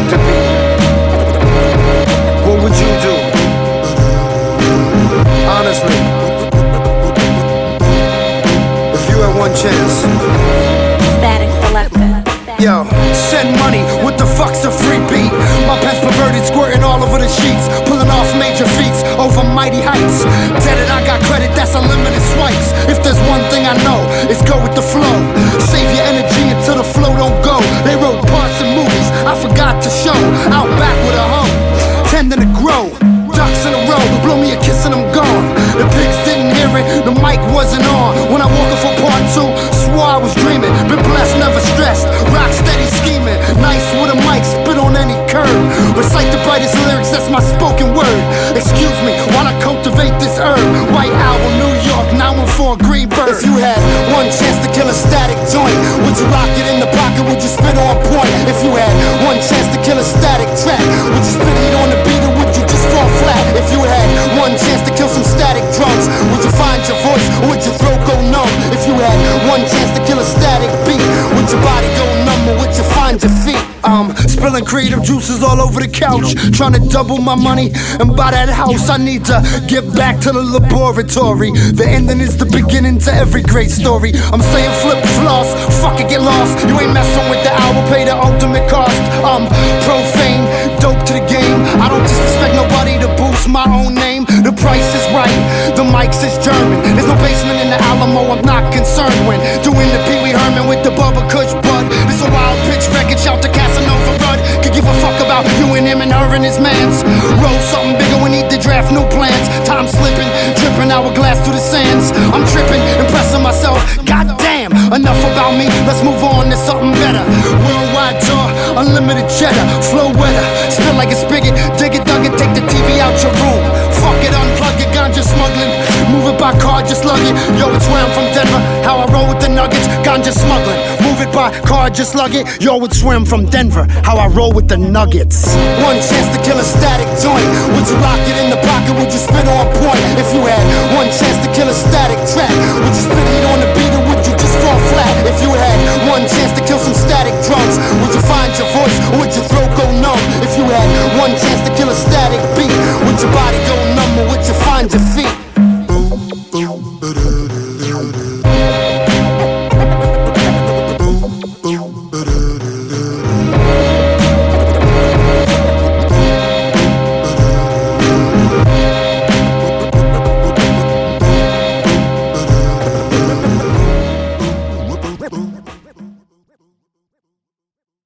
like to be? What would you do? Honestly, if you had one chance. Yo, send money, what the fuck's a free beat? My past perverted squirting all over the sheets, pulling off major feats over mighty heights. Dead it, I got credit, that's unlimited swipes. If there's one thing I know, it's go with the flow. Save your energy row. Ducks in a row, blow me a kiss and I'm gone. The pigs didn't hear it, the mic wasn't on. When I woke up for part two, swore I was dreaming. Been blessed, never stressed, rock steady scheming. Nice with a mic, spit on any curve. Recite the brightest lyrics, that's my spoken word. Excuse me, while I come creative juices all over the couch. Trying to double my money and buy that house. I need to get back to the laboratory. The ending is the beginning to every great story. I'm saying flip floss, fuck it, get lost. You ain't messing with the hour, pay the ultimate cost. I'm profane, dope to the game. I don't disrespect nobody to boost my own name. The price is right, the mics is German. There's no basement in the Alamo, I'm not concerned when doing the Pee and his mans. Roll something bigger, we need to draft new plans. Time slipping, dripping hourglass through the sands. I'm tripping, impressing myself. God damn, enough about me, let's move on to something better. Worldwide tour, unlimited cheddar, flow weather. Spill like a spigot, dig it, dug it, take the TV out your room. Fuck it, unplug it, ganja smuggling. By car, just lug it. Yo, it's where I'm from Denver. How I roll with the nuggets, ganja smuggling. Move it by car, just lug it. Yo, it's where I'm from Denver. How I roll with the nuggets. One chance to kill a Statik joint.